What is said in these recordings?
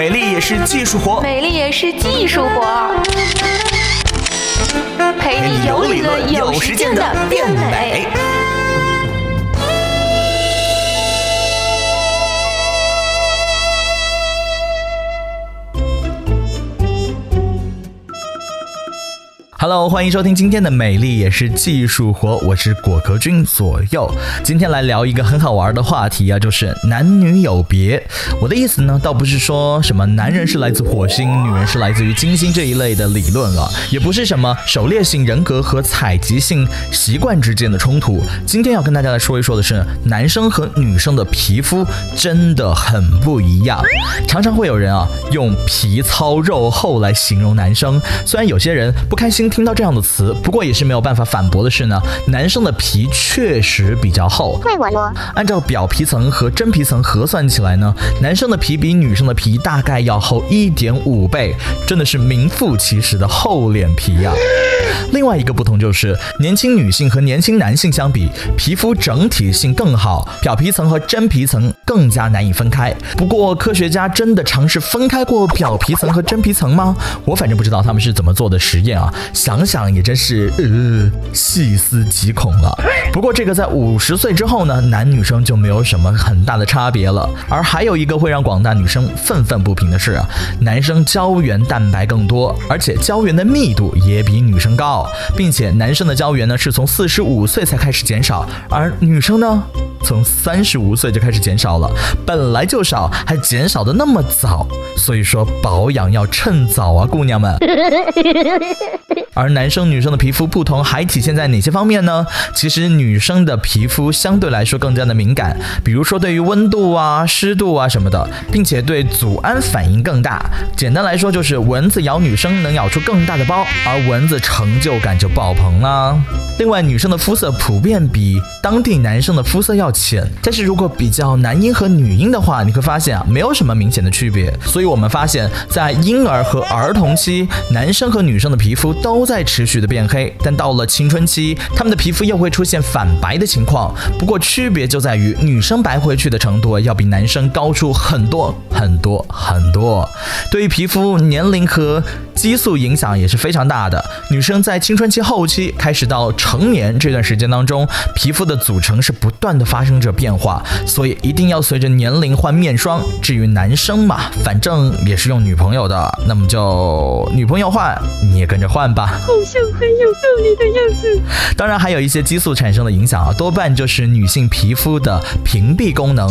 美丽也是技术活，美丽也是技术活，陪你有理论有实践的变美。Hello，欢迎收听今天的美丽也是技术活，我是果壳君左右。今天来聊一个很好玩的话题啊，就是男女有别。我的意思呢，倒不是说什么男人是来自火星，女人是来自于金星这一类的理论了，也不是什么狩猎性人格和采集性习惯之间的冲突。今天要跟大家来说一说的是，男生和女生的皮肤真的很不一样。常常会有人啊用皮糙肉厚来形容男生，虽然有些人不开心。听到这样的词，不过也是没有办法反驳的是呢，男生的皮确实比较厚。怪我咯。按照表皮层和真皮层核算起来呢，男生的皮比女生的皮大概要厚一点五倍，真的是名副其实的厚脸皮呀。另外一个不同就是，年轻女性和年轻男性相比，皮肤整体性更好，表皮层和真皮层更加难以分开。不过，科学家真的尝试分开过表皮层和真皮层吗？我反正不知道他们是怎么做的实验啊。想想也真是呃细思极恐了。不过这个在五十岁之后呢，男女生就没有什么很大的差别了。而还有一个会让广大女生愤愤不平的是啊，男生胶原蛋白更多，而且胶原的密度也比女生高，并且男生的胶原呢是从四十五岁才开始减少，而女生呢从三十五岁就开始减少了。本来就少，还减少的那么早，所以说保养要趁早啊，姑娘们。而男生女生的皮肤不同，还体现在哪些方面呢？其实女生的皮肤相对来说更加的敏感，比如说对于温度啊、湿度啊什么的，并且对组胺反应更大。简单来说就是蚊子咬女生能咬出更大的包，而蚊子成就感就爆棚啦。另外，女生的肤色普遍比当地男生的肤色要浅，但是如果比较男婴和女婴的话，你会发现啊，没有什么明显的区别。所以我们发现，在婴儿和儿童期，男生和女生的皮肤都在持续的变黑，但到了青春期，他们的皮肤又会出现反白的情况。不过区别就在于，女生白回去的程度要比男生高出很多很多很多。对于皮肤年龄和激素影响也是非常大的。女生在青春期后期开始到成年这段时间当中，皮肤的组成是不断的发生着变化，所以一定要随着年龄换面霜。至于男生嘛，反正也是用女朋友的，那么就女朋友换，你也跟着换吧。好像很有道理的样子。当然还有一些激素产生的影响啊，多半就是女性皮肤的屏蔽功能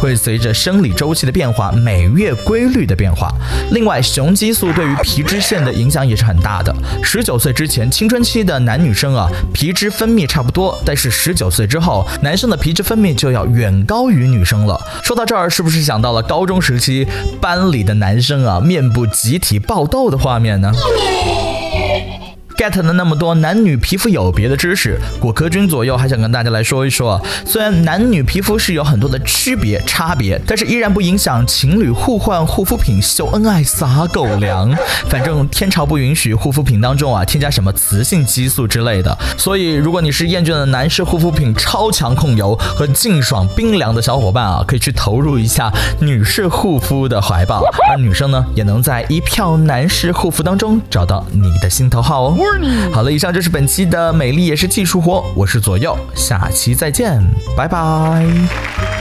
会随着生理周期的变化，每月规律的变化。另外，雄激素对于皮脂腺的影响也是很大的。十九岁之前，青春期的男女生啊，皮脂分泌差不多；但是十九岁之后，男生的皮脂分泌就要远高于女生了。说到这儿，是不是想到了高中时期班里的男生啊，面部集体爆痘的画面呢？get 了那么多男女皮肤有别的知识，果壳君左右还想跟大家来说一说。虽然男女皮肤是有很多的区别差别，但是依然不影响情侣互换护肤品秀恩爱撒狗粮。反正天朝不允许护肤品当中啊添加什么雌性激素之类的。所以如果你是厌倦了男士护肤品超强控油和劲爽冰凉的小伙伴啊，可以去投入一下女士护肤的怀抱。而女生呢，也能在一票男士护肤当中找到你的心头好哦。好了，以上就是本期的美丽也是技术活，我是左右，下期再见，拜拜。